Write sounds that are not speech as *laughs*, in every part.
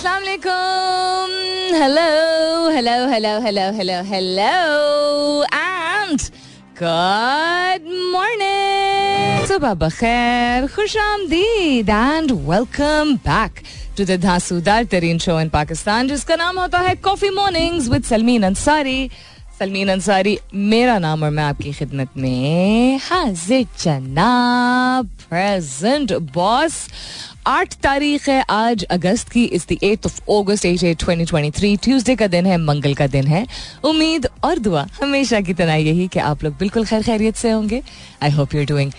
अस्सलाम वालेकुम hello hello hello hello hello hello and good morning सुबह बखैर खुश आमदीद and welcome back to the धांसूदार तरीन शो इन पाकिस्तान जिसका नाम होता है coffee mornings with Salmeen Ansari Salmeen Ansari मेरा नाम और मैं आपकी खिदमत में हाजिर जनाब प्रेजेंट बॉस आठ तारीख है आज अगस्त की इस the eight of August eight eight twenty twenty three Tuesday का दिन है, मंगल का दिन है. उम्मीद और दुआ हमेशा की तरह यही कि आप लोग बिल्कुल खैर खैरियत से होंगे. I hope you doing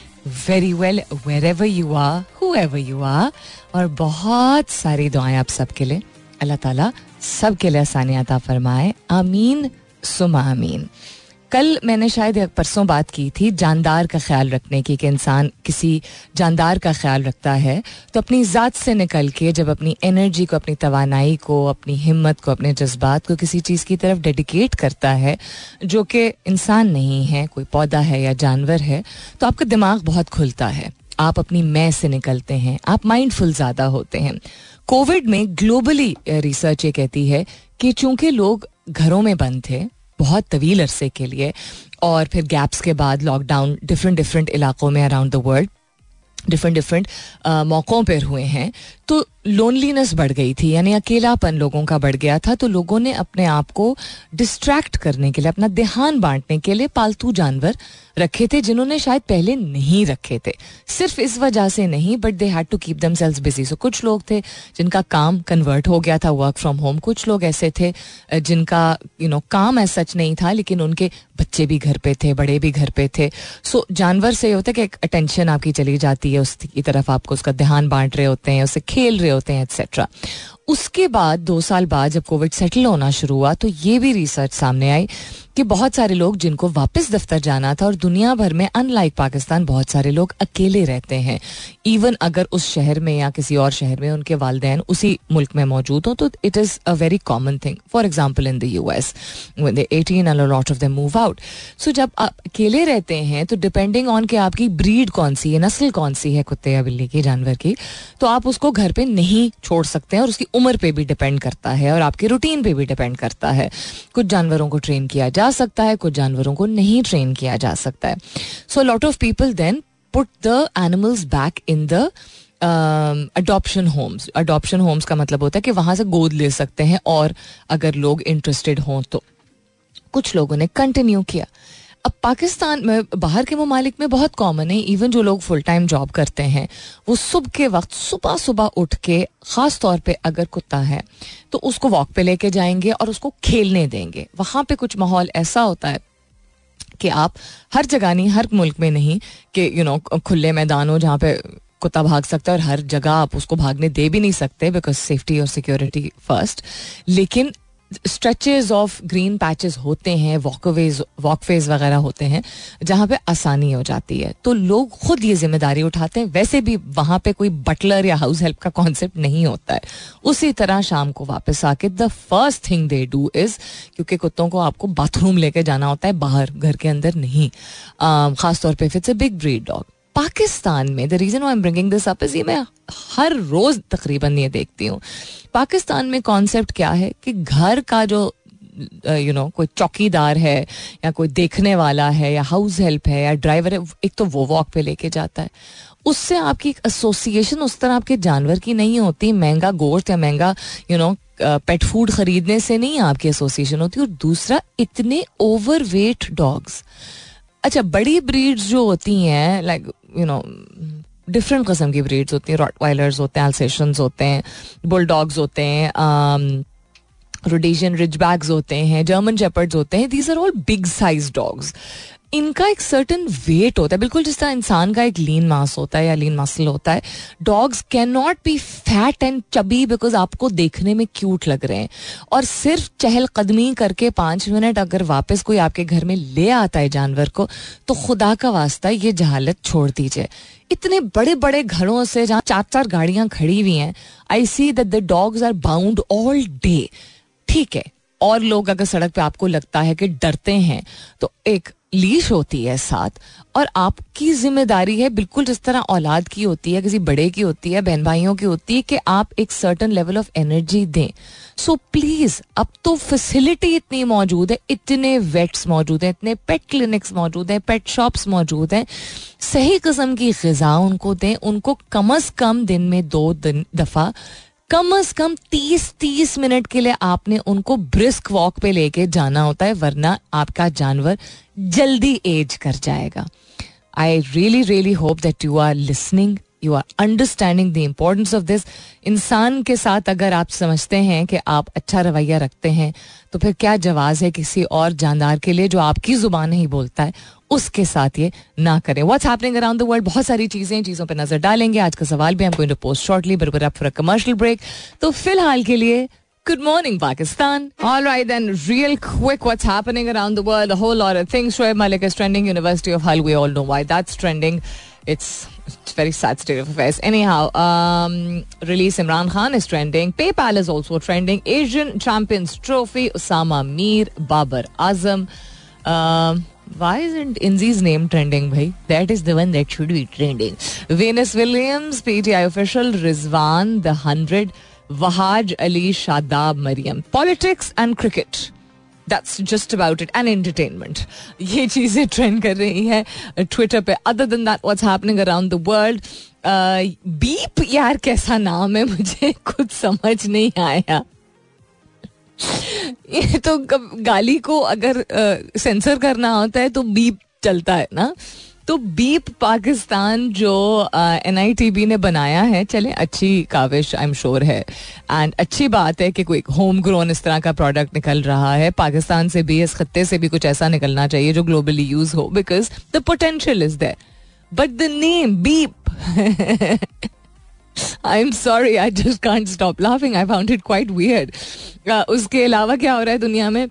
very well wherever you are whoever you are और बहुत सारी दुआएँ आप सबके लिए. अल्लाह ताला सबके लिए आसानियात फरमाए. आमीन, सुमा आमीन. कल मैंने शायद परसों बात की थी, जानदार का ख्याल रखने की, कि इंसान किसी जानदार का ख्याल रखता है तो अपनी ज़ात से निकल के जब अपनी एनर्जी को, अपनी तोानाई को, अपनी हिम्मत को, अपने जज्बात को किसी चीज़ की तरफ़ डेडिकेट करता है, जो कि इंसान नहीं है, कोई पौधा है या जानवर है तो आपका दिमाग बहुत खुलता है। आप अपनी मैं से निकलते हैं, आप माइंडफुल ज़्यादा होते हैं। कोविड में ग्लोबली रिसर्च ये कहती है कि चूँकि लोग घरों में बंद थे बहुत तवील अरसे के लिए और फिर गैप्स के बाद लॉकडाउन डिफरेंट डिफरेंट इलाकों में around the world different different मौक़ों पर हुए हैं। तो लोनलीनेस बढ़ गई थी यानी अकेलापन लोगों का बढ़ गया था तो लोगों ने अपने आप को डिस्ट्रैक्ट करने के लिए अपना ध्यान बांटने के लिए पालतू जानवर रखे थे जिन्होंने शायद पहले नहीं रखे थे। सिर्फ़ इस वजह से नहीं but they had to keep themselves busy so कुछ लोग थे जिनका काम कन्वर्ट हो गया था वर्क फ्रॉम होम कुछ लोग ऐसे थे जिनका यू you नो know, काम ऐसा सच नहीं था लेकिन उनके बच्चे भी घर पे थे बड़े भी घर पे थे। सो so, जानवर से होता है कि अटेंशन आपकी चली जाती है उसकी तरफ़ आपको उसका ध्यान बांट रहे होते हैं उसे खेल रहे होते हैं एक्सेट्रा उसके बाद, दो साल बाद जब कोविड सेटल होना शुरू हुआ तो ये भी रिसर्च सामने आई कि बहुत सारे लोग जिनको वापस दफ्तर जाना था और दुनिया भर में अनलाइक पाकिस्तान, बहुत सारे लोग अकेले रहते हैं। इवन अगर उस शहर में या किसी और शहर में उनके वालदेन उसी मुल्क में मौजूद हों तो it is a very common thing for example in the U S eighteen lot of the move out so जब आप अकेले रहते हैं तो डिपेंडिंग ऑन कि आपकी ब्रीड कौन सी है, नस्ल कौन सी है, कुत्ते या बिल्ली की, जानवर की तो आप उसको घर पर नहीं छोड़ सकते हैं और उसकी उम्र पे भी डिपेंड करता है और आपके रूटीन पे भी डिपेंड करता है। कुछ जानवरों को ट्रेन किया जा सकता है, कुछ जानवरों को नहीं ट्रेन किया जा सकता है। So lot of people then put the animals back in the adoption homes adoption homes का मतलब होता है कि वहाँ से गोद ले सकते हैं और अगर लोग इंटरेस्टेड हों तो। कुछ लोगों ने कंटिन्यू किया। अब पाकिस्तान में, बाहर के ममालिक में बहुत कॉमन है। इवन जो लोग फुल टाइम जॉब करते हैं, वो सुबह के वक्त सुबह सुबह उठ के, ख़ास तौर पे अगर कुत्ता है तो उसको वॉक पे लेके जाएँगे और उसको खेलने देंगे। वहाँ पे कुछ माहौल ऐसा होता है कि आप हर जगह नहीं, हर मुल्क में नहीं, कि यू नो खुले मैदान हो जहाँ पे कुत्ता भाग सकता है और हर जगह आप उसको भागने दे भी नहीं सकते बिकॉज़ सेफ्टी और सिक्योरिटी फ़र्स्ट लेकिन स्ट्रेचेज ऑफ़ ग्रीन पैचेस होते हैं वॉकवेज वॉकवेज वगैरह होते हैं, जहाँ पे आसानी हो जाती है। तो लोग खुद ये ज़िम्मेदारी उठाते हैं। वैसे भी वहाँ पे कोई बटलर या हाउस हेल्प का कॉन्सेप्ट नहीं होता है। उसी तरह शाम को वापस आके the first thing they do is क्योंकि कुत्तों को आपको बाथरूम लेके जाना होता है, बाहर, घर के अंदर नहीं। खासतौर पर it's a big breed dog Pakistan में the reason I am bringing this up is ये मैं हर रोज तकरीबन ये देखती हूँ। पाकिस्तान में कॉन्सेप्ट क्या है कि घर का जो यू नो कोई चौकीदार है या कोई देखने वाला है या हाउस हेल्प है या ड्राइवर है एक तो वो वॉक पे लेके जाता है। उससे आपकी एक एसोसिएशन उस तरह आपके जानवर की नहीं होती, महँगा गोश्त या महँगा यू नो पेट फ़ूड खरीदने से नहीं आपकी एसोसिएशन होती और दूसरा, इतने ओवर वेट डॉग्स अच्छा बड़ी ब्रीड्स जो होती हैं लाइक यू नो डिफरेंट कस्म की ब्रीड्स होती हैं रॉट रॉटवाइलर्स होते हैं अल्सेशंस होते हैं बुलडॉग्स होते हैं रोडेशियन रिच बैग्स होते हैं जर्मन जेपर्ड्स होते हैं these are all big size dogs इनका एक सर्टन वेट होता है। बिल्कुल जिस तरह इंसान का एक लीन मास होता है या लीन मसल होता है dogs can not be fat and chubby because आपको देखने में क्यूट लग रहे हैं। और सिर्फ़ चहलकदमी करके पाँच मिनट अगर वापस कोई आपके घर में ले आता है जानवर को तो खुदा का वास्ता ये जहालत छोड़ दीजिए। इतने बड़े बड़े घरों से जहाँ चार चार गाड़ियाँ खड़ी हुई हैं I see that the dogs are bound all day ठीक है, और लोग अगर सड़क पे आपको लगता है कि डरते हैं तो एक लीश होती है साथ और आपकी ज़िम्मेदारी है बिल्कुल जिस तरह औलाद की होती है, किसी बड़े की होती है बहन भाइयों की होती है कि आप एक सर्टन लेवल ऑफ़ एनर्जी दें। सो प्लीज़ अब तो फैसिलिटी इतनी मौजूद है, इतने वेट्स मौजूद हैं, इतने पेट क्लिनिक्स मौजूद हैं पेट शॉप्स मौजूद हैं। सही किस्म की गजा उनको दें, उनको कम अज कम दिन में दो दिन दफ़ा कम अज कम तीस तीस मिनट के लिए आपने उनको ब्रिस्क वॉक पे लेके जाना होता है, वरना आपका जानवर जल्दी एज कर जाएगा। I really really hope that you are listening you are understanding the importance of this इंसान के साथ अगर आप समझते हैं कि आप अच्छा रवैया रखते हैं तो फिर क्या जवाब है किसी और जानदार के लिए जो आपकी ज़ुबान नहीं बोलता है? उसके साथ ये ना करें what's happening around the world बहुत सारी चीज़ें चीज़ों पर नज़र डालेंगे आज का सवाल भी हम गोइंग टू पोस्ट शॉर्टली बरबर up for a commercial break तो फ़िलहाल के लिए Good morning, Pakistan. All right, then, real quick, what's happening around the world? A whole lot of things. Shoaib Malik is trending. University of Hull, we all know why that's trending. It's, it's very sad state of affairs. Anyhow, um, release Imran Khan is trending. PayPal is also trending. Asian Champions Trophy, Osama Mir, Babar Azam. Um, why isn't Inzi's name trending, bhai? That is the one that should be trending. Venus Williams, PTI official, Rizwan, the 100, Wahaj Ali Shadab Mariam. Politics and cricket. That's just about it and entertainment ये चीजें trend कर रही हैं Twitter पे other than that what's happening around the world beep यार कैसा नाम है मुझे कुछ समझ नहीं आया ये *laughs* तो गाली को अगर सेंसर करना होता है तो बीप चलता है ना? तो बीप पाकिस्तान जो एन आई टी बी ने बनाया है, चले अच्छी काविश आई एम श्योर है। एंड अच्छी बात है कि कोई होम ग्रोन इस तरह का प्रोडक्ट निकल रहा है। पाकिस्तान से भी, इस खत्ते से भी कुछ ऐसा निकलना चाहिए जो ग्लोबली यूज़ हो because the potential is there but the name beep I am sorry I just can't stop laughing I found it quite weird उसके अलावा क्या हो रहा है दुनिया में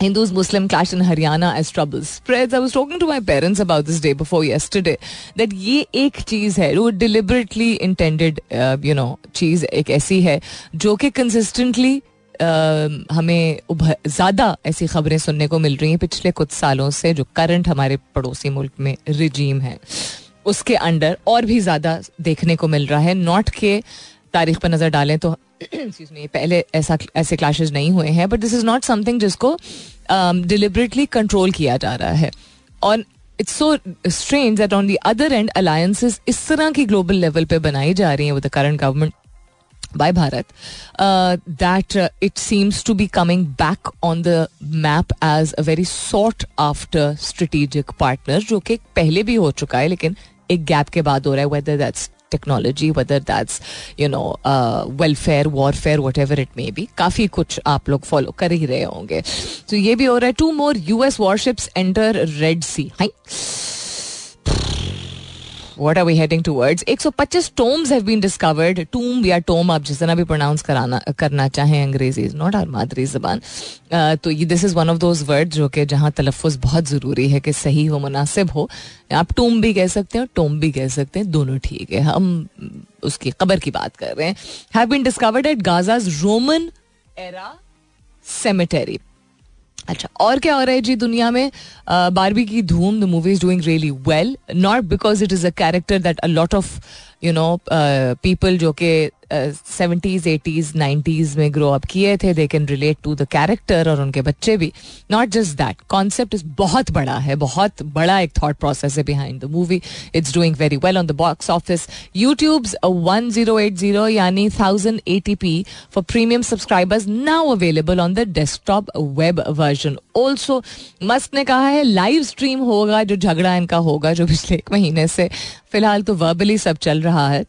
Hindus Muslim clash in Haryana as trouble spreads. I was talking to my parents about this day before yesterday that ये एक चीज़ है वो deliberately intended you know चीज़ एक ऐसी है जो कि consistently uh, हमें ज़्यादा ऐसी खबरें सुनने को मिल रही हैं पिछले कुछ सालों से जो करंट हमारे पड़ोसी मुल्क में रिजीम है उसके अंडर और भी ज़्यादा देखने को मिल रहा है। नॉट के तारीख पर नज़र डालें तो पहले ऐसा ऐसे क्लाशेज नहीं हुए हैं but this is not something जिसको डिलिबरेटली um, कंट्रोल किया जा रहा है। और it's so strange that on the other end alliances इस तरह की ग्लोबल लेवल पे बनाई जा रही हैं with the current government uh, that uh, it seems to be coming back on the map as a very sought after strategic partner, जो कि पहले भी हो चुका है लेकिन एक गैप के बाद हो रहा है whether that's technology whether that's you know welfare warfare whatever it may be काफ़ी कुछ आप लोग फॉलो कर ही रहे होंगे। तो ये भी हो रहा है two more U S warships enter red sea hi what are we heading towards 125 tombs have been discovered tomb या टोम आप जिस तरह भी प्रोनाउंस कराना, करना चाहें अंग्रेज़ी इज़ नॉट आर मादरी जबान. तो ये this is one of those word जो कि जहाँ तलफ़ बहुत ज़रूरी है कि सही हो, मुनासिब हो. आप टोम भी कह सकते हैं और टोम भी कह सकते हैं. दोनों ठीक है. हम उसकी खबर की बात कर रहे हैं. Have been discovered at Gaza's Roman era cemetery अच्छा और क्या हो रहा है जी दुनिया में? बारबी की धूम the movie is doing really well not because it is a character that a lot of you know people जो कि सेवेंटीज एटीज नाइन्टीज में ग्रो अप किए थे they can relate to the character और उनके बच्चे भी। Not just that concept is बहुत बड़ा है, बहुत बड़ा एक थॉट प्रोसेस है behind the movie it's doing very well on the box office YouTube one zero eight zero यानी thousand eighty P for premium subscribers now available on the desktop web version also Musk ने कहा है live stream होगा, जो झगड़ा इनका होगा, जो पिछले एक महीने से। फ़िलहाल तो वर्बली सब चल रहा है।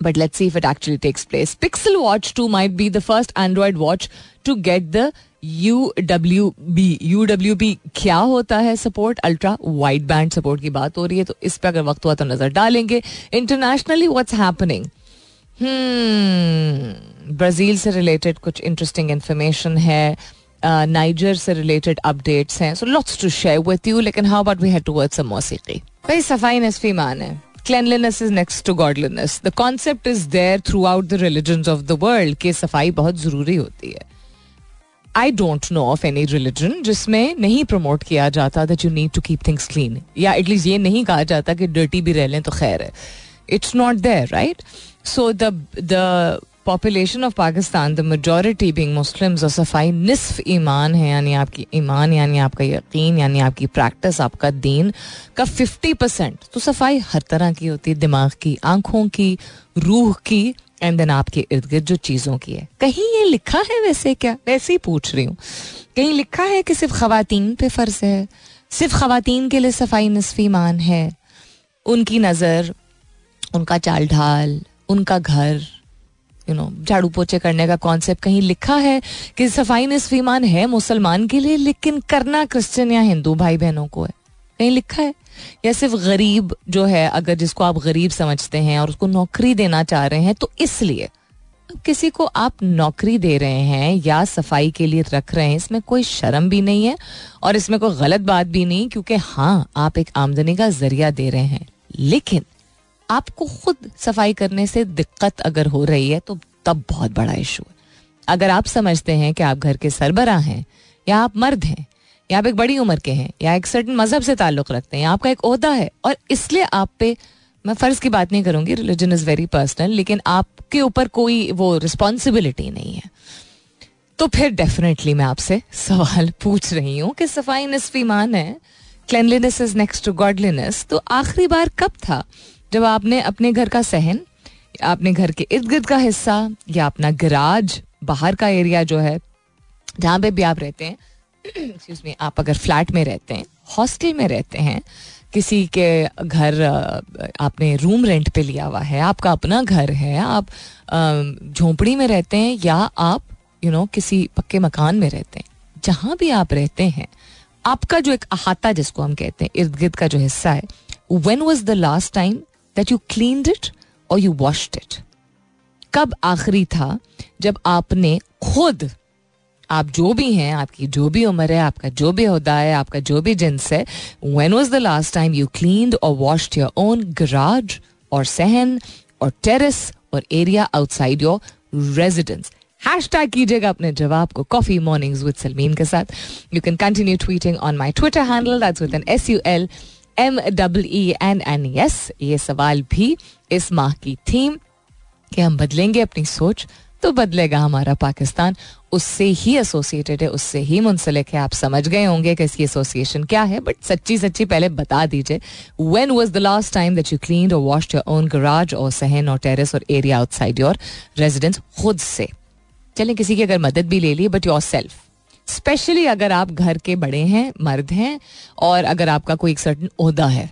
But let's see if it actually takes place. Pixel Watch 2 might be the first Android watch to get the UWB. UWB क्या होता है support ultra wide band support की बात हो रही है तो इस पर अगर वक्त हुआ तो नज़र डालेंगे। इंटरनेशनली व्हाट्स हैपनिंग ब्राज़ील से रिलेटेड कुछ इंटरेस्टिंग इंफॉर्मेशन है। नाइजर से रिलेटेड अपडेट्स हैं। So lots to share with you लेकिन how about we had to word some मौसीकी भाई, सफ़ाई नसफी मान है। Cleanliness next to godliness the concept is there throughout the religion of the world कि सफ़ाई बहुत ज़रूरी होती है। I don't know of any religion जिसमें नहीं प्रमोट किया जाता that you need to keep things clean या एटलीस्ट ये नहीं कहा जाता कि डर्टी भी रह लें तो खैर है। It's not there right so the population of Pakistan the majority being Muslims और सफ़ाई निसफ ईमान है, यानी आपकी ईमान, यानी आपका यकीन, यानी आपकी प्रैक्टिस आपका दीन का फिफ्टी परसेंट तो सफ़ाई हर तरह की होती है, दिमाग की, आँखों की, रूह की एंड देन आपके इर्द गिर्द जो चीज़ों की है। कहीं ये लिखा है वैसे क्या? वैसे ही पूछ रही हूँ। कहीं लिखा है कि सिर्फ़ खातन पे फ़र्ज़ है? सिर्फ़ खातन के लिए सफ़ाई नसफ ईमान है? उनकी नज़र, उनका चाल ढाल, उनका घर यू नो झाड़ू पोछे करने का कॉन्सेप्ट कहीं लिखा है कि सफ़ाई निस्फीमान है मुसलमान के लिए, लेकिन करना क्रिश्चियन या हिंदू भाई बहनों को है। कहीं लिखा है? या सिर्फ़ गरीब जो है, अगर जिसको आप गरीब समझते हैं और उसको नौकरी देना चाह रहे हैं तो इसलिए। किसी को आप नौकरी दे रहे हैं या सफ़ाई के लिए रख रहे हैं, इसमें कोई शर्म भी नहीं है और इसमें कोई गलत बात भी नहीं, क्योंकि हाँ आप एक आमदनी का ज़रिया दे रहे हैं। लेकिन आपको खुद सफ़ाई करने से दिक्कत अगर हो रही है तो तब बहुत बड़ा इशू है। अगर आप समझते हैं कि आप घर के सरबरा हैं, या आप मर्द हैं, या आप एक बड़ी उम्र के हैं, या एक सर्टन मज़हब से ताल्लुक रखते हैं, आपका एक अहदा है, और इसलिए आप पे, मैं फ़र्ज़ की बात नहीं करूँगी रिलीजन इज़ वेरी पर्सनल लेकिन आपके ऊपर कोई वो रिस्पॉन्सिबिलिटी नहीं है। तो फिर डेफिनेटली मैं आपसे सवाल पूछ रही हूँ कि सफ़ाई नसफी मान है cleanliness is next to godliness तो आखिरी बार कब था जब आपने अपने घर का सहन अपने घर के इर्द गिर्द का हिस्सा या अपना गराज बाहर का एरिया जो है जहाँ पे भी आप रहते हैं *clears throat* एक्सक्यूज मी आप अगर फ्लैट में रहते हैं हॉस्टल में रहते हैं किसी के घर आपने रूम रेंट पे लिया हुआ है आपका अपना घर है आप झोंपड़ी में रहते हैं या आप यू you नो know, किसी पक्के मकान में रहते हैं जहाँ भी आप रहते हैं आपका जो एक अहाता जिसको हम कहते हैं इर्द गिर्द का जो हिस्सा है when was the last time that you clean it और यू वॉश्ड इट कब आखिरी था जब आपने खुद, आप जो भी हैं, आपकी जो भी उम्र है, आपका जो भी होता है, आपका जो भी जिन्स है when was the last time you clean और वॉश्ड योर ओन गराज और सहन और टेरिस और area outside your residence hashtag कीजिएगा अपने जवाब को कॉफ़ी मॉर्निंग्स विद सलमीन के साथ। You can continue tweeting on my twitter handle that's with N S U L M double E N N S ये सवाल भी इस माह की थीम कि हम बदलेंगे अपनी सोच तो बदलेगा हमारा पाकिस्तान। उससे ही एसोसिएटेड है, उससे ही मुंसलिक है। आप समझ गए होंगे कि इसकी एसोसिएशन क्या है बट सच्ची सच्ची पहले बता दीजिए when was the last time that you clean और वॉश योर ओन गराज और सहन और टेरिस और एरिया आउटसाइड योर रेजिडेंस खुद से? चलें, किसी की अगर मदद भी ले ली बट योर सेल्फ स्पेशली अगर आप घर के बड़े हैं मर्द हैं और अगर आपका कोई एक सर्टन उहदा है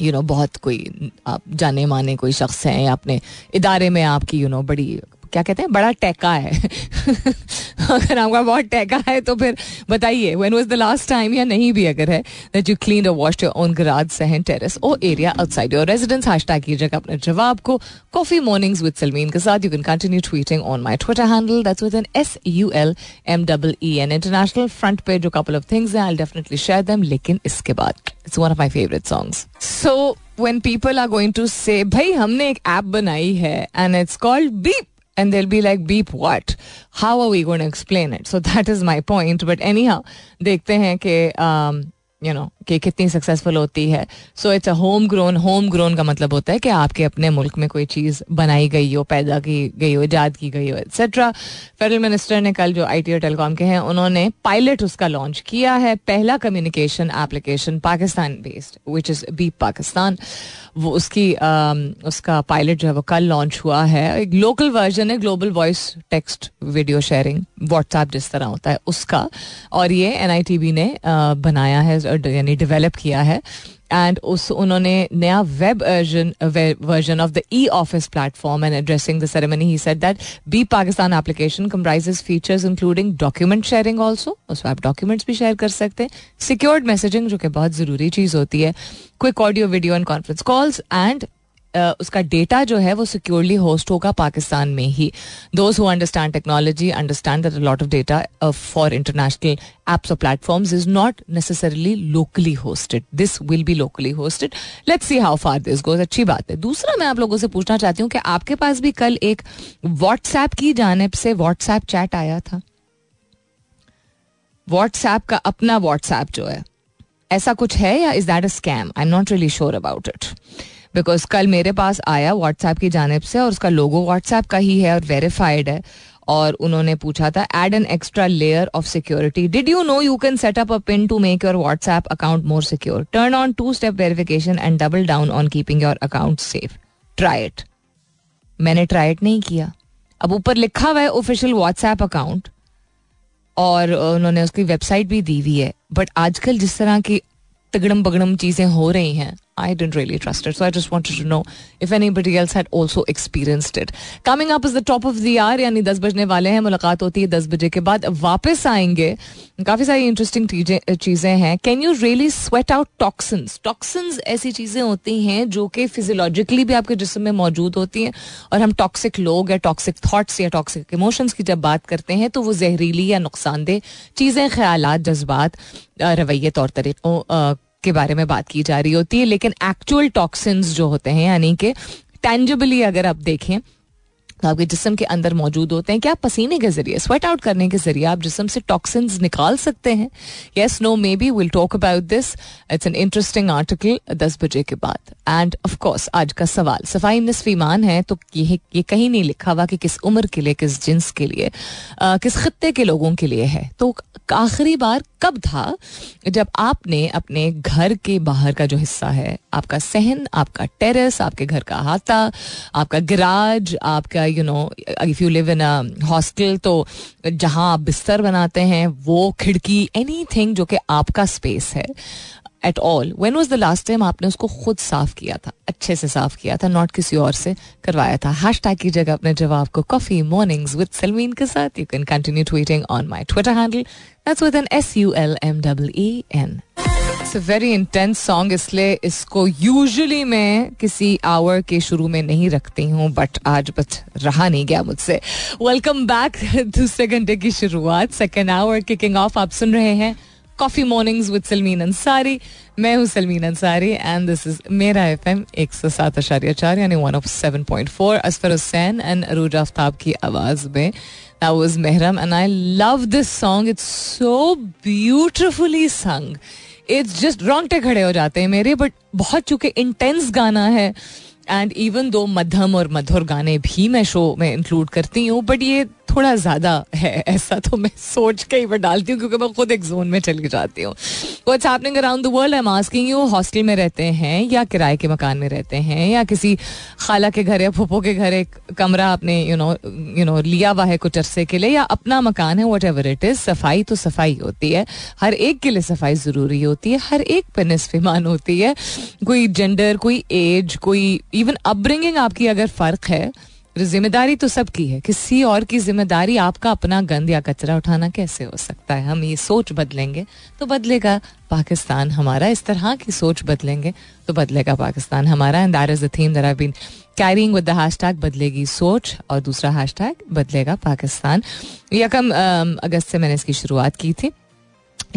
यू you नो know, बहुत कोई आप जाने माने कोई शख्स हैं या अपने इदारे में आपकी यू you नो know, बड़ी क्या कहते हैं? बड़ा टैका है। *laughs* अगर आपका बहुत टैका है तो फिर बताइए when was the last time या नहीं भी अगर है that you clean wash your own garage सहन टेरेस और area outside your residence hashtag कीजिएगा अपने जवाब को। कॉफ़ी मॉर्निंग्स विद सलमीन के साथ you can continue tweeting on my Twitter handle that's with N S U L M double E N international front पे जो कपल ऑफ़ थिंग्स हैं I definitely share them लेकिन इसके बाद it's one of my favourite songs so when people are going to say, भाई, हमने एक app बनाई है, and it's called beep. And they'll be like beep what? How are we going to explain it? So *laughs* that is my point. But anyhow देखते हैं कि um, you know कि कितनी सक्सेसफुल होती है so it's a home grown home grown का मतलब होता है कि आपके अपने मुल्क में कोई चीज़ बनाई गई हो पैदा की गई हो ईजाद की गई हो एक्सेट्रा फेडरल मिनिस्टर ने कल जो आई टी और टेलीकॉम के हैं उन्होंने पायलट उसका लॉन्च किया है पहला communication application Pakistan based which is B Pakistan वो उसकी आ, उसका पायलट जो है वो कल लॉन्च हुआ है। एक लोकल वर्जन है global voice text video sharing WhatsApp जिस तरह होता है उसका। और ये बी ने आ, बनाया है यानी डेवलप किया है। एंड उस उन्होंने नया web version of the E office platform and addressing the ceremony he said that B Pakistan application comprises features including document sharing also उसमें आप डॉक्यूमेंट्स भी शेयर कर सकते हैं. सिक्योर्ड मैसेजिंग जो कि बहुत ज़रूरी चीज़ होती है. Quick audio video and conference calls and उसका डेटा जो है वो सिक्योरली होस्ट होगा पाकिस्तान में ही। Those who understand technology understand that lot of data for international apps और platforms is not necessarily locally hosted this will be locally hosted let's see how far this goes अच्छी बात है। दूसरा मैं आप लोगों से पूछना चाहती हूँ कि आपके पास भी कल एक व्हाट्सएप की जानब से व्हाट्सएप चैट आया था? व्हाट्सएप का अपना व्हाट्सएप जो है। ऐसा कुछ है या is that a scam I am not really sure about it because कल मेरे पास आया व्हाट्सएप की जानब से और उसका लोगो व्हाट्सएप का ही है और वेरीफाइड है। और उन्होंने पूछा था add an extra layer of security did you know you can set up a PIN to make your WhatsApp account more secure turn on two step verification and double down on keeping your account safe try it मैंने try it नहीं किया। अब ऊपर लिखा हुआ है official WhatsApp account और उन्होंने उसकी वेबसाइट भी दी हुई है। बट आजकल जिस तरह की तगड़म बगड़म चीज़ें हो रही हैं I didn't really trust it. So I just wanted to know if anybody else had also experienced it. Coming up is the top of the hour यानी दस बजने वाले हैं, मुलाकात होती है दस बजे के बाद। वापस आएँगे। काफ़ी सारी इंटरेस्टिंग चीज़ें हैं। Can you really sweat out toxins toxins ऐसी चीज़ें होती हैं जो कि फिजियोलॉजिकली भी आपके जिसम में मौजूद होती हैं। और हम टॉक्सिक लोग या टॉक्सिक थाट्स या टॉक्सिक इमोशंस की जब बात करते हैं तो वो जहरीली या नुकसानदेह चीज़ें ख्याल जज्बात रवैये तौर तरीक़ों के बारे में बात की जा रही होती है, लेकिन एक्चुअल टॉक्सिन जो होते हैं, यानी कि टेंजिबली अगर आप देखें आपके जिसम के अंदर मौजूद होते हैं। क्या पसीने के ज़रिए स्वेट आउट करने के ज़रिए आप जिसम से टॉक्सिन्स निकाल सकते हैं? Yes no maybe will talk about this it's an interesting article दस बजे के बाद। एंड ऑफ़ कोर्स आज का सवाल। सफ़ाई नसफ ईमान है तो ये ये कहीं नहीं लिखा हुआ कि किस उम्र के लिए किस जिन्स के लिए आ, किस खत्ते के लोगों के लिए है। तो आखिरी बार कब था जब आपने अपने घर के बाहर का जो हिस्सा है आपका सहन आपका टेरेस आपके घर का हाथा आपका गिराज आपका you know if you live in a hostel तो जहाँ आप बिस्तर बनाते हैं, वो खिड़की एनी थिंग जो कि आपका स्पेस है at all when was the last time आपने उसको खुद साफ़ किया था? अच्छे से साफ़ किया था नॉट किसी और से करवाया था? हैश टैग की जगह अपने जवाब को कॉफ़ी मॉर्निंग्स विद सलमीन के साथ. You can continue tweeting on my Twitter handle with N S U L M double N a very intense song इसलिए इसको यूजुअली मैं किसी आवर के शुरू में नहीं रखती हूँ बट आज बस रहा नहीं गया मुझसे वेलकम बैक दूसरे घंटे की शुरुआत सेकेंड आवर किकिंग ऑफ़ आप सुन रहे हैं coffee mornings with Salmeen Ansari मैं हूँ Salmeen Ansari and this is मेरा एफ़ एम एक सौ सात आशार्य चार यानी one oh seven point four Asfar Hussain and Arooj Aftab की आवाज़ में That was Mehram, and I love this song. It's so beautifully sung. It's रॉन्ग रोंगटे खड़े हो जाते हैं मेरे बट बहुत चूँकि इंटेंस गाना है एंड इवन दो मध्यम और मधुर गाने भी मैं शो में इंक्लूड करती हूँ बट ये थोड़ा ज़्यादा है, ऐसा तो मैं सोच के ही डालती हूँ, क्योंकि मैं खुद एक जोन में चली जाती हूँ। Happening around the world I am asking you hostel में रहते हैं या किराए के मकान में रहते हैं या किसी खाला के घर या फूफो के घर एक कमरा आपने यू नो यू नो लिया हुआ है कुछ अरसे के लिए या अपना मकान है वट एवर इट इज़ सफ़ाई तो सफ़ाई होती है। हर एक के लिए सफ़ाई ज़रूरी होती है, हर एक पर निसफीमान होती है। कोई जेंडर कोई एज कोई इवन अपब्रिंगिंग आपकी अगर फ़र्क है ज़िम्मेदारी तो सबकी है। किसी और की ज़िम्मेदारी आपका अपना गंद या कचरा उठाना कैसे हो सकता है? हम ये सोच बदलेंगे तो बदलेगा। पाकिस्तान हमारा इस तरह की सोच बदलेंगे तो बदलेगा पाकिस्तान हमारा। And that is the theme that I been carrying with the hashtag बदलेगी सोच और दूसरा हैशटैग बदलेगा पाकिस्तान। यकम अगस्त से मैंने इसकी शुरुआत की थी।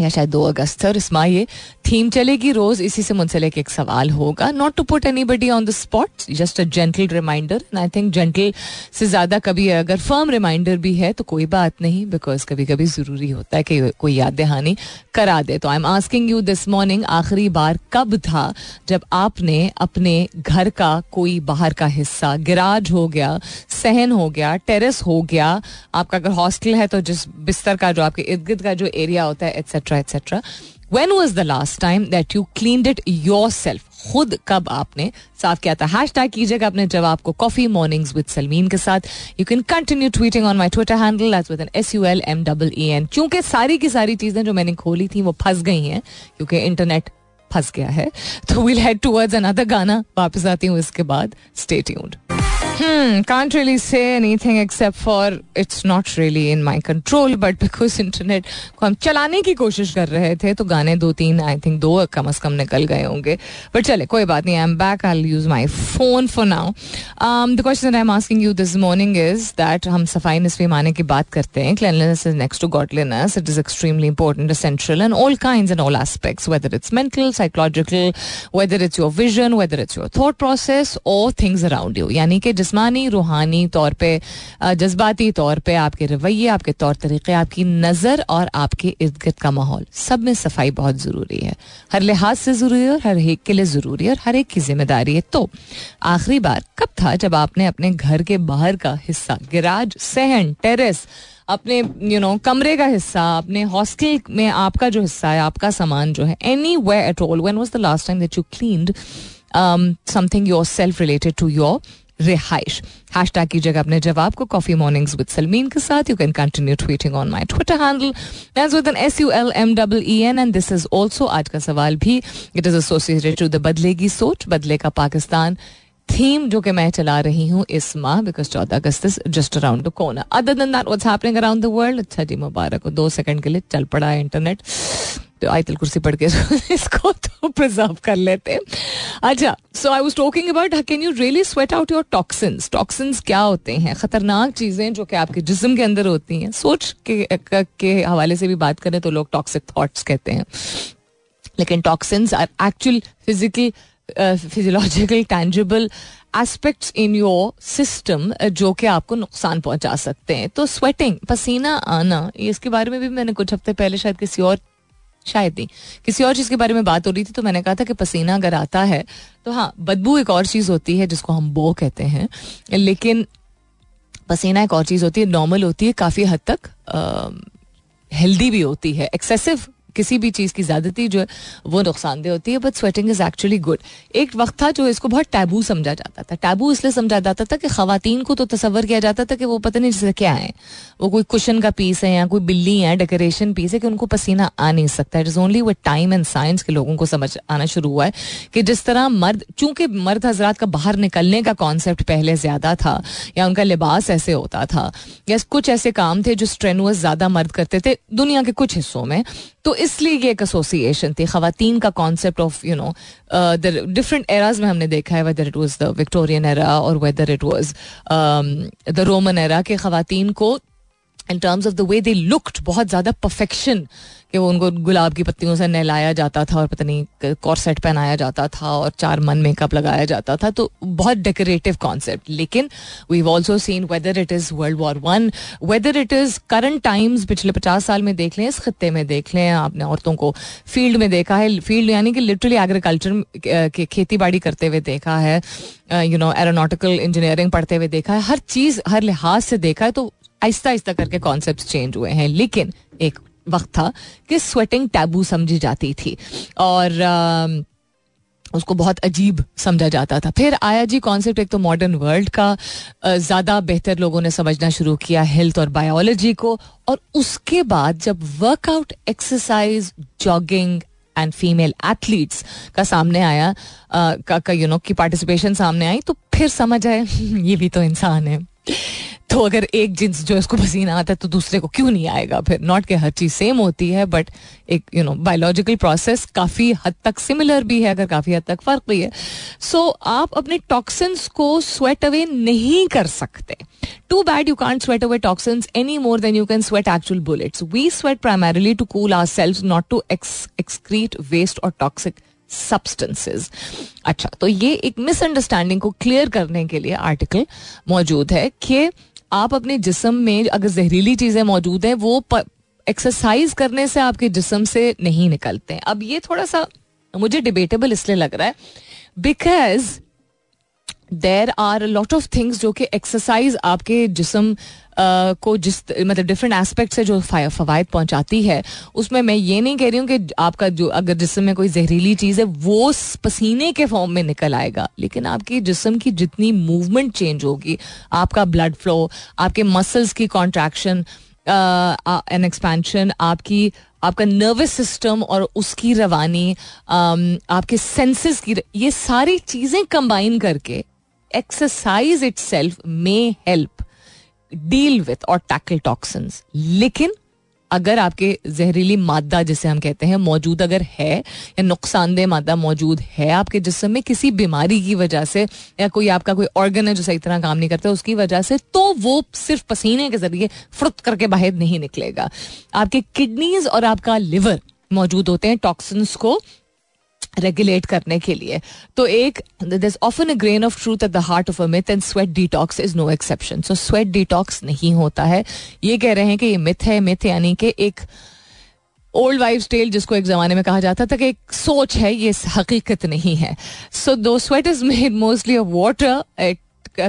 या शायद दो अगस्त और इसमें ये थीम चलेगी रोज। इसी से मुंसलिक एक सवाल होगा। Not to put anybody on the spot just a gentle reminder I think gentle से ज़्यादा कभी अगर फर्म रिमाइंडर भी है तो कोई बात नहीं बिकॉज़ कभी कभी ज़रूरी होता है कि कोई याद दहानी करा दे। तो I am asking you this morning आखिरी बार कब था जब आपने अपने घर का कोई बाहर का हिस्सा गिराज हो गया, सहन हो गया टेरेस हो गया, आपका अगर हॉस्टल है तो जिस बिस्तर का, जो आपके इर्द गिर्द का जो एरिया होता है etcetera etcetera when was the last time that you clean it your self खुद कब आपने साफ़ किया था? हैश टैग कीजिएगा अपने जवाब को कॉफ़ी मॉर्निंग्स विद सलमीन के साथ। You can continue tweeting on my Twitter handle as with N S U L M double E N क्योंकि सारी की सारी चीज़ें जो मैंने खोली थी, वो फंस गई हैं, क्योंकि इंटरनेट फंस गया है। तो विल हेड टूवर्ड्स अनदर गाना, वापस आती हूँ इसके बाद। Stay tuned Hmm, can't really say anything except for it's not really in my control, but because internet को हम चलाने की कोशिश कर रहे थे तो गाने दो तीन आई थिंक दो कम अज कम निकल गए होंगे। बट चले कोई बात नहीं I am back I use my phone for now the question I am asking you this morning is that हम सफ़ाई नस्वी माने की बात करते हैं। Cleanliness is next to godliness it is extremely important essential and all kind and all aspects whether it's mental psychological whether it's your vision whether it's your thought process और things around you यानी कि जिस जिस्मानी रूहानी तौर पे जज्बाती तौर पे आपके रवैये आपके तौर तरीके आपकी नज़र और आपके इर्द गिर्द का माहौल सब में सफ़ाई बहुत ज़रूरी है। हर लिहाज से ज़रूरी है और हर एक के लिए ज़रूरी है और हर एक की ज़िम्मेदारी है। तो आखिरी बार कब था जब आपने अपने घर के बाहर का हिस्सा गिराज सहन टेरेस अपने यू you नो know, कमरे का हिस्सा अपने हॉस्टल में आपका जो हिस्सा है आपका सामान जो है any way at all when was the last time that you cleaned something your self related to your रिहाइश। Hashtag कीजिएगा अपने जवाब को कॉफ़ी मॉर्निंग्स विद सलमीन के साथ। You can continue tweeting on my Twitter handle as with N S U L M double E N and this is also आज का सवाल भी। It is associated to the बदलेगी सोच, बदले का पाकिस्तान थीम जो कि मैं चला रही हूँ इस माह बिकॉज़ चौदह अगस्त just around the corner other than that what's happening around the world अच्छा जी मुबारक हो दो सेकंड के लिए चल पड़ा है इंटरनेट आयतल कुर्सी पढ़ के *laughs* इसको तो प्रिजर्व कर लेते। हैं अच्छा so I was talking about can you really sweat out your toxins toxins क्या होते हैं? खतरनाक चीज़ें जो कि आपके जिस्म के अंदर होती हैं। सोच के के हवाले से भी बात करें तो लोग टॉक्सिक थॉट्स कहते हैं। लेकिन toxins are actual physical physiological tangible aspects in your system जो कि आपको नुकसान पहुँचा सकते हैं। तो स्वेटिंग पसीना आना, इसके बारे में भी मैंने कुछ हफ़्ते पहले शायद किसी और शायद नहीं। किसी और चीज़ के बारे में बात हो रही थी तो मैंने कहा था कि पसीना अगर आता है तो हाँ बदबू एक और चीज़ होती है जिसको हम बो कहते हैं। लेकिन पसीना एक और चीज़ होती है, नॉर्मल होती है, काफ़ी हद तक हेल्दी भी होती है, एक्सेसिव किसी भी चीज़ की ज्यादती जो है, वो नुकसानदेह होती है but sweating is actually good एक वक्त था जो इसको बहुत टैबू समझा जाता था। टैबू इसलिए समझा जाता था कि खातन को तो तस्वर किया जाता था कि वो पता नहीं जैसे क्या है। वो कोई कुशन का पीस है या कोई बिल्ली है डेकोरेशन पीस है कि उनको पसीना आ नहीं सकता इट इज़ ओनली वो टाइम एंड साइंस के लोगों को समझ आना शुरू हुआ है कि जिस तरह मर्द, चूँकि मर्द हजरात का बाहर निकलने का कॉन्सेप्ट पहले ज़्यादा था या उनका लिबास ऐसे होता था, या कुछ ऐसे काम थे जो स्ट्रेनुअस ज़्यादा मर्द करते थे, दुनिया के कुछ हिस्सों में तो इसलिए ये एक एसोसिएशन थी। खातन का concept of you know different eras में हमने देखा है whether it was the Victorian era और whether it was the Roman era के खातन को in terms of the way they looked बहुत ज़्यादा परफेक्शन कि वो उनको गुलाब की पत्तियों से नहलाया जाता था और पता नहीं कॉर्सेट पहनाया जाता था और चार मन मेकअप लगाया जाता था। तो बहुत डेकोरेटिव कॉन्सेप्ट लेकिन we also seen whether it is world war one whether it is current times पिछले पचास साल में देख लें, इस खत्ते में देख लें, आपने औरतों को फ़ील्ड में देखा है। फ़ील्ड यानी कि लिटरली एग्रीकल्चर के खेती बाड़ी करते हुए देखा है यू नो एरोनॉटिकल इंजीनियरिंग पढ़ते हुए देखा है। हर चीज़, हर लिहाज से देखा है तो आहिस्ता आहिस्ता करके कॉन्सेप्ट चेंज हुए हैं। लेकिन एक वक्त था कि स्वेटिंग टैबू समझी जाती थी और आ, उसको बहुत अजीब समझा जाता था। फिर आया जी कॉन्सेप्ट एक तो मॉडर्न वर्ल्ड का ज़्यादा बेहतर लोगों ने समझना शुरू किया हेल्थ और बायोलॉजी को और उसके बाद जब workout exercise jogging and female athletes का सामने आया का यू नो की पार्टिसिपेशन सामने आई तो फिर समझ आए *laughs* ये भी तो इंसान है। तो अगर एक जींस जो इसको पसीना आता है तो दूसरे को क्यों नहीं आएगा? फिर नॉट के हर चीज़ सेम होती है बट एक यू नो बायोलॉजिकल प्रोसेस काफ़ी हद तक सिमिलर भी है अगर काफ़ी हद तक फ़र्क भी है। सो so, आप अपने टॉक्सिन्स को स्वेट अवे नहीं कर सकते। Too bad you can't sweat away toxins any more than you can sweat actual bullets we sweat primarily to cool ourselves not to excrete waste और टॉक्सिक सब्सटेंसेज अच्छा तो ये एक मिसअंडरस्टैंडिंग को क्लियर करने के लिए आर्टिकल मौजूद है कि आप अपने जिसम में अगर जहरीली चीज़ें मौजूद हैं, वो एक्सरसाइज करने से आपके जिसम से नहीं निकलते हैं। अब ये थोड़ा सा मुझे डिबेटेबल इसलिए लग रहा है because there are lot of things जो कि एक्सरसाइज आपके जिसम Uh, को जिस मतलब डिफरेंट एस्पेक्ट से जो फवायद पहुंचाती है। उसमें मैं ये नहीं कह रही हूँ कि आपका जो अगर जिसम में कोई जहरीली चीज़ है वो पसीने के फॉर्म में निकल आएगा। लेकिन आपकी जिसम की जितनी मूवमेंट चेंज होगी आपका ब्लड फ्लो आपके मसल्स की कॉन्ट्रैक्शन एन एक्सपेंशन आपकी आपका नर्वस सिस्टम और उसकी रवानी आपके सेंसेस की ये सारी चीज़ें कंबाइन करके exercise it self may help deal with और टैकल टॉक्सिन्स लेकिन अगर आपके जहरीली मादा, जिसे हम कहते हैं, मौजूद अगर है, या नुकसानदेह मादा मौजूद है आपके जिसम में किसी बीमारी की वजह से, या कोई आपका कोई ऑर्गन है जो सही तरह काम नहीं करता, उसकी वजह से तो वो सिर्फ़ पसीने के ज़रिए फ्रुत करके बाहर नहीं निकलेगा। आपके किडनीज और आपका लिवर मौजूद होते हैं टॉक्सिन्स को रेगुलेट करने के लिए। तो एक this often a grain of truth at the heart of a myth and sweat detox is no exception so sweat detox नहीं होता है। ये कह रहे हैं कि ये मिथ है मिथ यानी कि एक ओल्ड वाइफ टेल जिसको एक जमाने में कहा जाता था कि एक सोच है, ये हकीकत नहीं है। So though sweat is made mostly of water it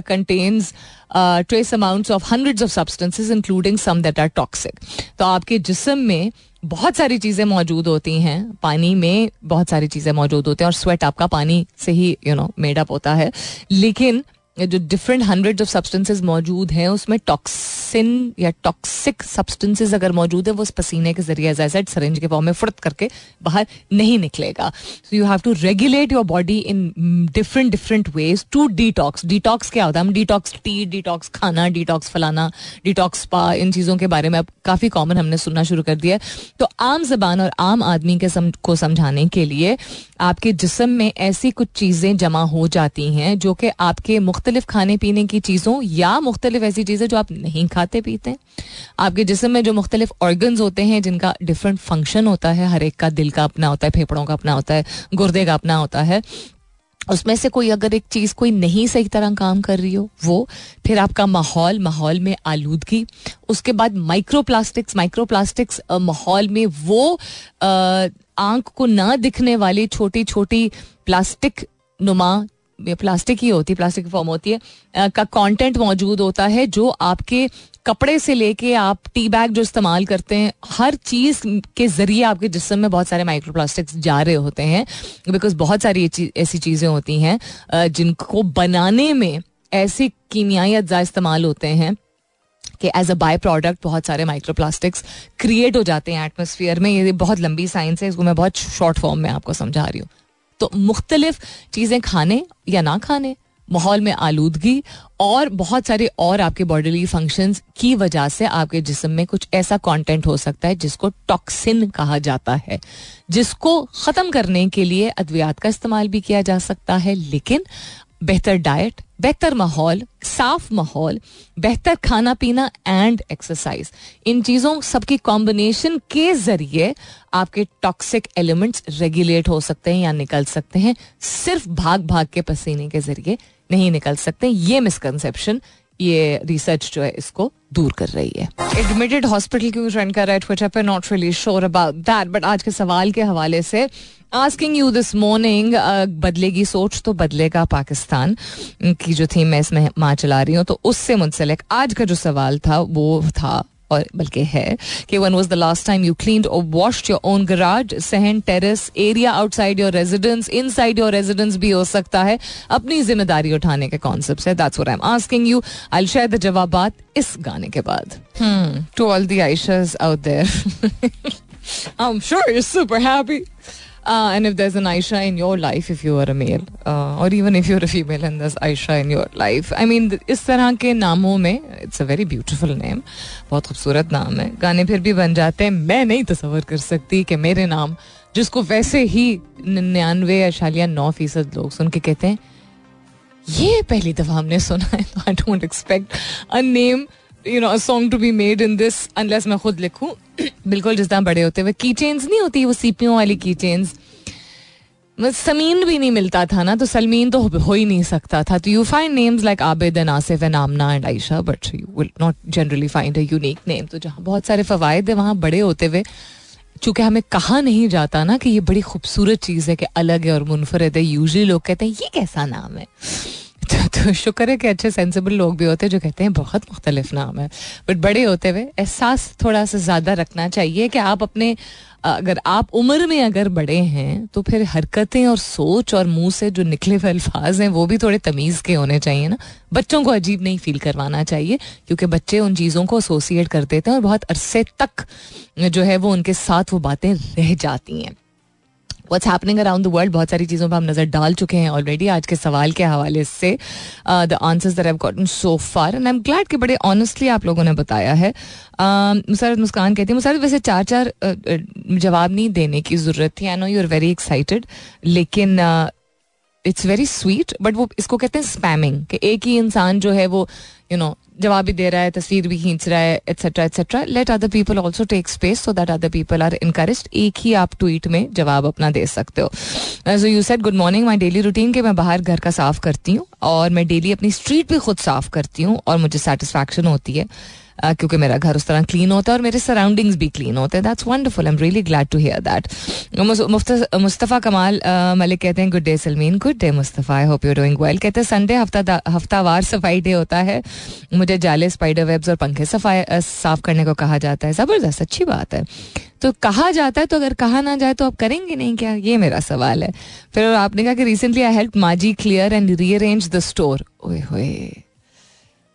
contains trace amounts of hundreds of substances including some that are toxic तो आपके जिसम में बहुत सारी चीज़ें मौजूद होती हैं। पानी में बहुत सारी चीज़ें मौजूद होती हैं और स्वेट आपका पानी से ही यू नो मेडअप होता है। लेकिन जो डिफरेंट हंड्रेड ऑफ़ सब्सटेंसेज मौजूद हैं उसमें टॉक्सिन या टॉक्सिक सब्सटेंसेज अगर मौजूद है वो उस पसीने के ज़रिए एज सरेंज के फॉर्म में फुर्त करके बाहर नहीं निकलेगा। So you have to regulate your body in different different ways to detox detox क्या होता है? हम डिटॉक्स टी डिटॉक्स खाना डिटॉक्स फलाना डिटॉक्स पा इन चीज़ों के बारे में अब काफ़ी कॉमन हमने सुनना शुरू कर दिया है। तो आम जबान और आम आदमी के सम, को समझाने के लिए आपके जिसम में ऐसी कुछ चीज़ें जमा हो जाती हैं जो कि आपके मुख्तलिफ़ खाने पीने की चीज़ों या मुख्तलिफ़ ऐसी चीज़ें जो आप नहीं खाते पीते। आपके जिसम में जो मुख्तलिफ़ ऑर्गन्स होते हैं, जिनका डिफरेंट फ़ंक्शन होता है, हर एक का दिल का अपना होता है, फेफड़ों का अपना होता है, गुर्दे का अपना होता है, उसमें से कोई अगर एक चीज़ कोई नहीं सही तरह काम कर रही हो, वो फिर आपका माहौल माहौल में आलूदगी, उसके बाद माइक्रो प्लास्टिक्स माइक्रो प्लास्टिक्स माहौल में वो आँख को ना दिखने वाली छोटी छोटी प्लास्टिक नुमा प्लास्टिक ही होती है प्लास्टिक फॉर्म होती है का कंटेंट मौजूद होता है जो आपके कपड़े से लेके आप टी बैग जो इस्तेमाल करते हैं, हर चीज़ के ज़रिए आपके जिसम में बहुत सारे माइक्रो प्लास्टिक्स जा रहे होते हैं बिकॉज़ बहुत सारी ऐसी चीज़ें होती हैं जिनको बनाने में ऐसे कीमियाई अज्जा इस्तेमाल होते हैं कि एज अ बाय प्रोडक्ट बहुत सारे माइक्रो प्लास्टिक्स क्रिएट हो जाते हैं एटमोसफियर में। ये बहुत लंबी साइंस है, इसको मैं बहुत शॉर्ट फॉर्म में आपको समझा रही हूँ। तो मुख्तलिफ़ चीज़ें खाने या ना खाने, माहौल में आलूदगी और बहुत सारे और आपके बॉडीली फ़ंक्शंस की वजह से आपके जिसम में कुछ ऐसा कंटेंट हो सकता है जिसको टॉक्सिन कहा जाता है, जिसको ख़त्म करने के लिए अद्वियात का इस्तेमाल भी किया जा सकता है। लेकिन बेहतर डाइट, बेहतर माहौल, साफ़ माहौल, बेहतर खाना पीना एंड एक्सरसाइज इन चीज़ों, सबकी कॉम्बिनेशन के ज़रिए आपके टॉक्सिक एलिमेंट्स रेगुलेट हो सकते हैं या निकल सकते हैं। सिर्फ़ भाग भाग के पसीने के ज़रिए नहीं निकल सकते। ये मिसकंसेप्शन ये रिसर्च जो है इसको दूर कर रही है। एडमिटेड हॉस्पिटल क्यों रन कर रहा है ट्विटर पे? Not really sure about that but आज के सवाल के हवाले से आस्किंग यू दिस मॉर्निंग बदलेगी सोच तो बदलेगा पाकिस्तान, की जो थीम मैं इसमें माँ चला रही हूँ तो उससे मुंसलिक आज का जो सवाल था, वो था और बल्कि है कि when was the last time you clean और वॉश योर ओन गराज सहन terrace area outside your residence inside your residence भी हो सकता है। अपनी ज़िम्मेदारी उठाने के कॉन्सेप्ट है। That's I am asking you I share the जवाब इस गाने के बाद। To all the आइशर्स out there I'm sure you're super happy. Uh, and if there's an Aisha in your life, if you are a male, uh, or even if you're a female and there's Aisha in your life, I mean, इस तरह के नामों में it's a very beautiful name बहुत खूबसूरत नाम है गाने फिर भी बन जाते हैं मैं नहीं तस्वर कर सकती कि मेरे नाम जिसको वैसे ही निन्यानवे अशालिया नौ फ़ीसद लोग सुन के कहते हैं ये पहली दफ़ा हमने सुना है I don't expect a name you know song to be made in this unless मैं खुद लिखूं। बिल्कुल जिस तरह बड़े होते हुए की चेन्स नहीं होती, वो सीपियों वाली की चेन्स समीन भी नहीं मिलता था ना तो सलमीन तो हो ही नहीं सकता था। तो you find names like Abid and Asif and Amna and Ayesha but you will not generally find a unique name तो जहाँ बहुत सारे फवायद है, वहाँ बड़े होते हुए, चूँकि हमें कहा नहीं जाता ना कि ये बड़ी खूबसूरत चीज़ है कि अलग है और मुनफरद है यूजली लोग कहते हैं, ये कैसा नाम है? तो, तो शुक्र है कि अच्छे सेंसिबल लोग भी होते हैं जो कहते हैं बहुत मुख्तलिफ़ नाम है। बट बड़े होते हुए एहसास थोड़ा सा ज़्यादा रखना चाहिए कि आप अपने अगर आप उम्र में अगर बड़े हैं तो फिर हरकतें और सोच और मुँह से जो निकले हुए अल्फाज हैं वो भी थोड़े तमीज़ के होने चाहिए ना। बच्चों को अजीब नहीं फील करवाना चाहिए क्योंकि बच्चे उन चीज़ों को एसोसिएट कर देते हैं और बहुत अरसे तक जो है वो उनके साथ वो बातें रह जाती हैं। What's happening around the world बहुत सारी चीज़ों पर हम नज़र डाल चुके हैं ऑलरेडी आज के सवाल के हवाले से the answers that have gotten so far and I am glad कि बड़े ऑनेस्टली आप लोगों ने बताया है। मुसरत मुस्कान कहती है, मुसरत, वैसे चार चार जवाब नहीं देने की ज़रूरत थी। I know you are very excited लेकिन इट्स वेरी स्वीट बट वो इसको कहते हैं स्पैमिंग कि एक ही इंसान जो है वो यू नो जवाब भी दे रहा है, तस्वीर भी खींच रहा है etcetera etcetera let other people also take space so that other people are encourage एक ही आप ट्वीट में जवाब अपना दे सकते हो. So you said good morning my daily routine के मैं बाहर घर का साफ़ करती हूँ, और मैं डेली अपनी स्ट्रीट भी खुद साफ़ करती हूँ, और मुझे सेटिस्फैक्शन होती है. क्योंकि मेरा घर उस तरह क्लीन होता है और मेरे सराउंडिंग्स भी क्लीन होते हैं। That's wonderful I am really glad to hear that Mustafa Kamal Malik कहते हैं good day Salmeen good day Mustafa I hope you doing well कहते हैं संडे हफ़्ता हफ्तावार सफ़ाई डे होता है। मुझे जाले स्पाइडर वेब्स और पंखे सफ़ाई साफ़ करने को कहा जाता है। ज़बरदस्त, अच्छी बात है। तो कहा जाता है तो अगर कहा ना जाए तो आप करेंगे नहीं क्या? ये मेरा सवाल है। फिर आपने कहा कि रिसेंटली आई हेल्प माजी clear and rearrange the store ओए होए।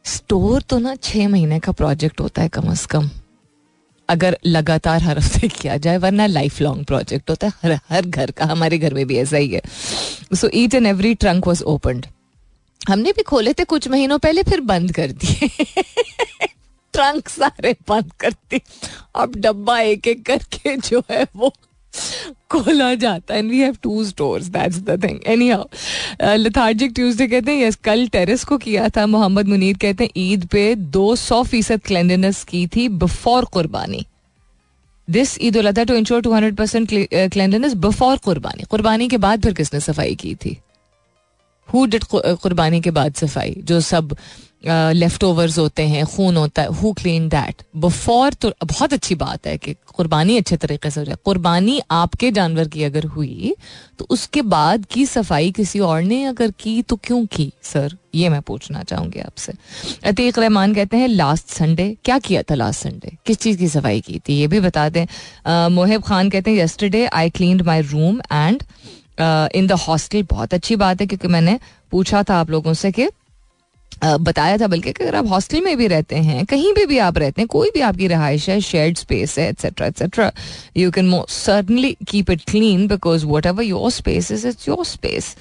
स्टोर तो ना छह महीने का प्रोजेक्ट होता है कम अज कम। अगर लगातार हर हफ़्ते किया जाए, वरना लाइफ लॉन्ग प्रोजेक्ट होता है। हर हर घर का, हमारे घर में भी ऐसा ही है। So each and every trunk was opened हमने भी खोले थे कुछ महीनों पहले, फिर बंद कर दिए। *laughs* ट्रंक सारे बंद करती अब डब्बा एक एक करके जो है वो खोला जाता है। We have two stores that's the thing anyhow lethargic Tuesday कहते हैं यस कल टेरेस को किया था मोहम्मद मुनीर, कहते हैं, ईद पे दो सौ फ़ीसद क्लेंडनेस की थी बिफोर कुर्बानी। This Eid ul Adha to ensure two hundred percent cleanliness before कुर्बानी। कुर्बानी के बाद फिर किसने सफ़ाई की थी? हु डिड कुर्बानी के बाद सफ़ाई? जो सब लेफ़्ट ओवर्स होते हैं, खून होता है हु क्लीन दैट बिफोर तो बहुत अच्छी बात है कि कुर्बानी अच्छे तरीके से हो जाए। कुर्बानी आपके जानवर की अगर हुई तो उसके बाद की सफ़ाई किसी और ने अगर की तो क्यों की? सर, ये मैं पूछना चाहूँगी आपसे। अतीक रहमान कहते हैं लास्ट संडे क्या किया था लास्ट संडे किस चीज़ की सफ़ाई की थी? ये भी बता दें। मोहिब खान कहते हैं yesterday I clean my room and in the hostel बहुत अच्छी बात है, क्योंकि मैंने पूछा था आप लोगों से कि बताया था, बल्कि अगर आप हॉस्टल में भी रहते हैं, कहीं भी भी आप रहते हैं, कोई भी आपकी रहाइश है शेयर्ड स्पेस है etcetera etcetera you can certainly keep it clean because whatever your space is it's your space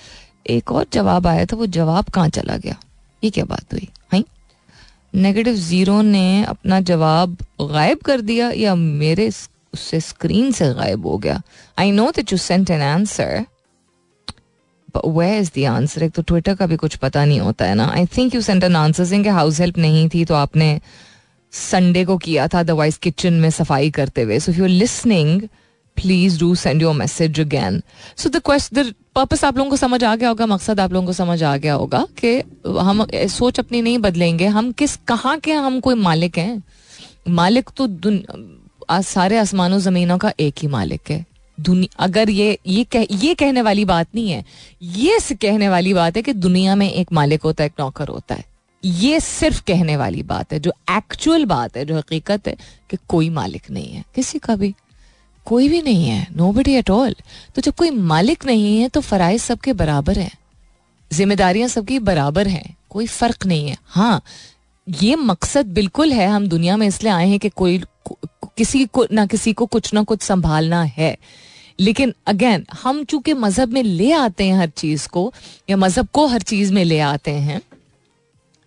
एक और जवाब आया था, वो जवाब कहाँ चला गया? ये क्या बात हुई? हाई नेगेटिव ज़ीरो ने अपना जवाब गायब कर दिया या मेरे उससे स्क्रीन से गायब हो गया? I know that you sent an answer where is the answer एक तो ट्विटर का भी कुछ पता नहीं होता है ना। I think you sent an answer since house help नहीं थी तो आपने संडे को किया था अदरवाइज़ किचन में सफ़ाई करते हुए। So if you listening please do send your message again so the question the purpose आप लोगों को समझ आ गया होगा, मकसद आप लोगों को समझ आ गया होगा कि हम सोच अपनी नहीं बदलेंगे। हम किस, कहाँ के हम कोई मालिक हैं? मालिक तो सारे आसमानों, जमीनों का एक ही मालिक है। अगर ये ये कह, ये कहने वाली बात नहीं है। ये कहने वाली बात है कि दुनिया में एक मालिक होता है, एक नौकर होता है। ये सिर्फ़ कहने वाली बात है, जो एक्चुअल बात है, जो हकीकत है कि कोई मालिक नहीं है, किसी का भी। कोई भी नहीं है नो बडी एट ऑल तो जब कोई मालिक नहीं है तो फ़राइज सबके बराबर हैं। जिम्मेदारियाँ सबकी बराबर हैं, कोई फ़र्क नहीं है। हाँ ये मकसद बिल्कुल है, हम दुनिया में इसलिए आए हैं कि कोई किसी को, ना किसी को कुछ ना कुछ संभालना है। लेकिन अगेन हम चूँकि मज़हब में ले आते हैं हर चीज़ को, या मज़हब को हर चीज़ में ले आते हैं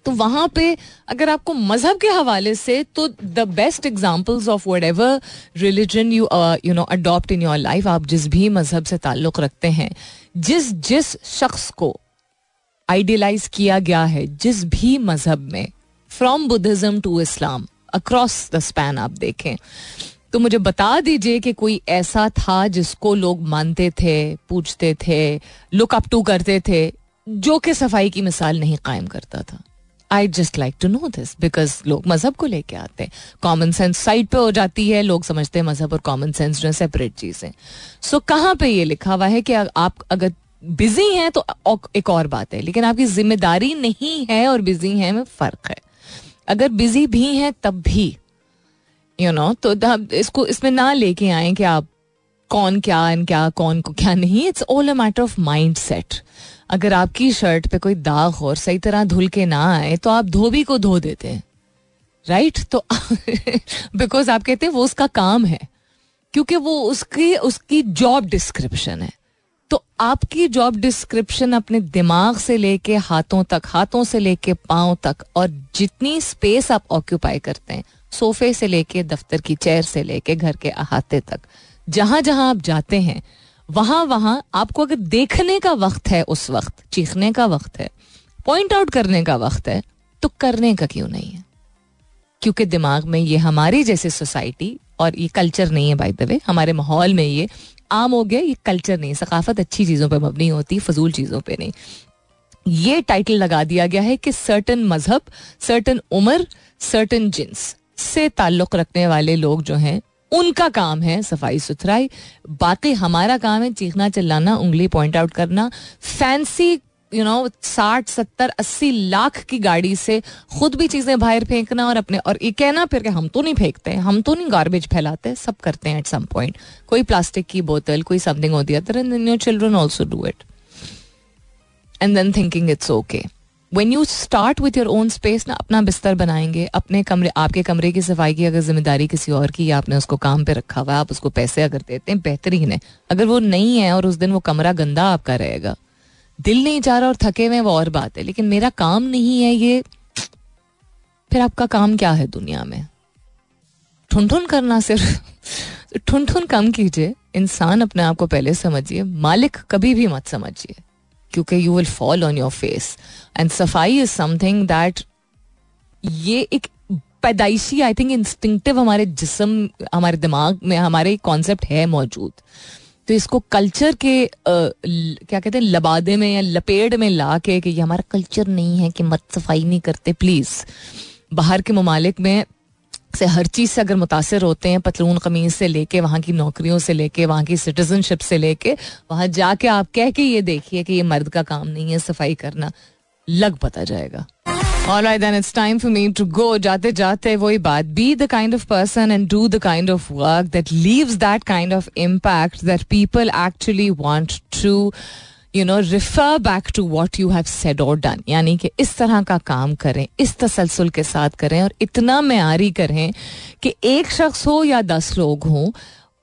तो वहाँ पे अगर आपको मज़हब के हवाले से तो the best examples of whatever religion you you know adopt in your life आप जिस भी मज़हब से ताल्लुक रखते हैं, जिस जिस शख्स को आइडियलाइज किया गया है, जिस भी मज़हब में from Buddhism to Islam across the span आप देखें। तो मुझे बता दीजिए कि कोई ऐसा था जिसको लोग मानते थे पूछते थे लुक अप टू करते थे जो कि सफ़ाई की मिसाल नहीं कायम करता था। I just like to know this because लोग मज़हब को लेके आते हैं। कॉमन सेंस साइड पे हो जाती है लोग समझते हैं मज़हब और कॉमन सेंस जो है सेपरेट चीज़ें। सो so, कहाँ पे ये लिखा हुआ है कि आप अगर बिज़ी हैं तो एक और बात है लेकिन आपकी ज़िम्मेदारी नहीं है और बिज़ी है में फ़र्क है। अगर बिज़ी भी हैं, तब भी यू नो तो इसको, इसमें ना लेके आए कि आप कौन क्या एंड क्या, कौन को क्या नहीं it's all a matter of mind set अगर आपकी शर्ट पे कोई दाग हो और सही तरह धुल के ना आए तो आप धोबी को धो देते हैं राइट? तो *laughs* बिकॉज़ आप कहते हैं वो उसका काम है, क्योंकि वो उसकी उसकी जॉब डिस्क्रिप्शन है तो आपकी जॉब डिस्क्रिप्शन अपने दिमाग से लेके, हाथों तक, हाथों से लेके, पाँव तक और जितनी स्पेस आप ऑक्यूपाई करते हैं, सोफे से लेके, दफ्तर की चेयर से लेके, घर के अहाते तक, जहाँ जहाँ आप जाते हैं, वहाँ वहाँ आपको अगर देखने का वक्त है उस वक्त, चीखने का वक्त है पॉइंट आउट करने का वक्त है तो करने का क्यों नहीं है? क्योंकि दिमाग में ये हमारी जैसे सोसाइटी और ये कल्चर नहीं है बाय द वे हमारे माहौल में ये आम हो गया, ये कल्चर नहीं, सकाफत अच्छी चीज़ों पर मबनी होती, फजूल चीज़ों पर नहीं। ये टाइटल लगा दिया गया है कि सर्टन मज़हब सर्टन उम्र सर्टन जिन्स से ताल्लुक रखने वाले लोग जो हैं, उनका काम है सफ़ाई सुथराई। बाकी हमारा काम है चीखना, चिल्लाना, उंगली पॉइंट आउट करना फैंसी यू नो साठ, सत्तर, अस्सी लाख की गाड़ी से खुद भी चीज़ें बाहर फेंकना और अपने और ये कहना फिर कि हम तो नहीं फेंकते, हम तो नहीं गार्बेज फैलाते, सब करते हैं एट सम पॉइंट कोई प्लास्टिक की बोतल, कोई समथिंग होती है then your children also do it and then thinking it's okay when you start with your own space ना, अपना बिस्तर बनाएँगे, अपने कमरे आपके कमरे की सफ़ाई की अगर ज़िम्मेदारी किसी और की, आपने उसको काम पे रखा हुआ है, आप उसको पैसे अगर देते हैं, बेहतरीन है। अगर वो नहीं है और उस दिन वो कमरा गंदा आपका रहेगा दिल नहीं चाह रहा और थके हुए वो और बात है। लेकिन मेरा काम नहीं है ये। फिर आपका काम क्या है दुनिया में? ठुन ठुन करना सिर्फ़। *laughs* ठुन ठुन कम कीजिए। इंसान अपने आप को पहले समझिए। मालिक कभी भी मत समझिए। क्योंकि you will fall on your face and सफ़ाई इज़ समथिंग दैट ये एक पैदाइशी आई थिंक इंस्टिंक्टिव हमारे जिसम, हमारे दिमाग में, हमारे कॉन्सेप्ट है मौजूद। तो इसको कल्चर के आ, क्या कहते हैं लबादे में या लपेट में ला के कि ये हमारा कल्चर नहीं है कि मत सफ़ाई नहीं करते प्लीज़ बाहर के ममालिक में से हर चीज़ से अगर मुतासर होते हैं पतलून कमीज से लेके वहाँ की नौकरियों से लेके वहाँ की सिटीजनशिप से लेके वहाँ जाके आप कह के ये देखिए कि ये मर्द का काम नहीं है सफ़ाई करना लग पता जाएगा। Alright, then it's time for me to go. जाते जाते वही बात be the kind of person and do the kind of work that leaves that kind of impact that people actually want to you know refer back to what you have said और done यानी कि इस तरह का काम करें इस तसलसल के साथ करें और इतना मैारी करें कि एक शख्स हो या दस लोग हों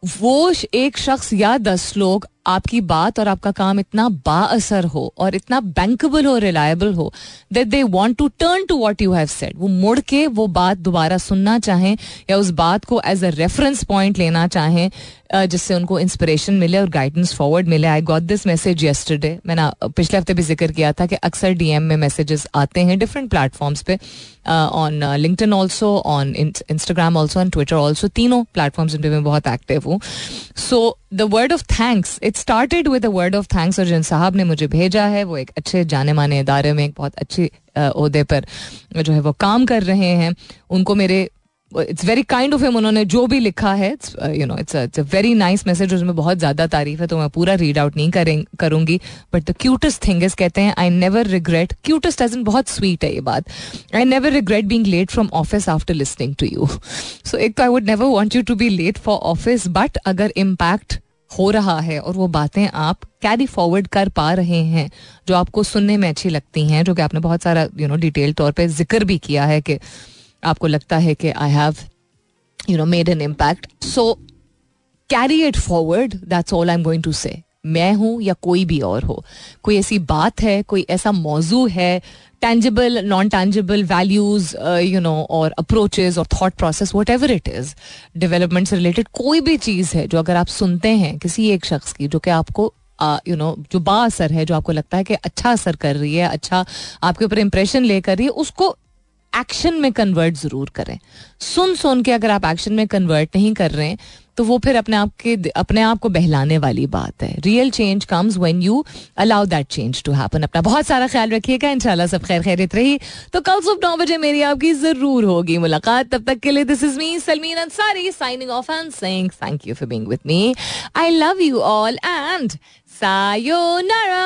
वो एक शख्स या दस लोग आपकी बात और आपका काम इतना बाअसर हो और इतना बैंकेबल हो रिलायबल हो that they want to turn to what you have said वो मुड़ के वो बात दोबारा सुनना चाहें या उस बात को एज अ रेफरेंस पॉइंट लेना चाहें जिससे उनको इंस्पिरेशन मिले और गाइडेंस फॉरवर्ड मिले। I got this message yesterday मैंने पिछले हफ़्ते भी ज़िक्र किया था कि अक्सर डीएम में मैसेजेस आते हैं डिफरेंट प्लेटफॉर्म्स पे on LinkedIn also on Instagram also on Twitter also तीनों प्लेटफॉर्म्स पे मैं बहुत एक्टिव हूँ। So the word of thanks it started with the word of thanks और जिन साहब ने मुझे भेजा है, वो एक अच्छे जाने माने इदारे में, एक बहुत अच्छे अहदे पर जो है वो काम कर रहे हैं। उनको मेरे it's very kind of him उन्होंने जो भी लिखा है you know it's it's a very nice message उसमें बहुत ज़्यादा तारीफ़ है तो मैं पूरा रीड आउट नहीं करें, करूँगी। But the cutest thing is कहते हैं I never regret cutest age बहुत स्वीट है ये बात। I never regret being late from office after listening to you so एक तो I would never want you to be late for office but अगर impact हो रहा है और वो बातें आप कैरी फॉरवर्ड कर पा रहे हैं, जो आपको सुनने में अच्छी लगती हैं, जो कि आपने बहुत सारा यू नो डिटेल तौर पे ज़िक्र भी किया है कि आपको लगता है कि I have you know made an impact so carry it forward that's all I am going to say मैं हूँ या कोई भी और हो. कोई ऐसी बात है, कोई ऐसा मौजू है tangible non tangible values you know और अप्रोचेज और thought process whatever it is development से रिलेटेड कोई भी चीज़ है जो अगर आप सुनते हैं किसी एक शख्स की, जो कि आपको यू नो जो बा असर है, जो आपको लगता है कि अच्छा असर कर रही है अच्छा आपके ऊपर इंप्रेशन ले कर रही है, उसको एक्शन में कन्वर्ट ज़रूर करें। सुन सुन के अगर आप एक्शन में कन्वर्ट नहीं कर रहे हैं तो वो फिर अपने आप के अपने आप को बहलाने वाली बात है। Real change comes when you allow that change to happen अपना बहुत सारा ख्याल रखिएगा, इंशाल्लाह सब खैर खैरित रही। तो कल सुबह नौ बजे मेरी आपकी ज़रूर होगी मुलाकात। तब तक के लिए this is me Salmeen Ansari signing off and saying thank you for being with me I love you all and sayonara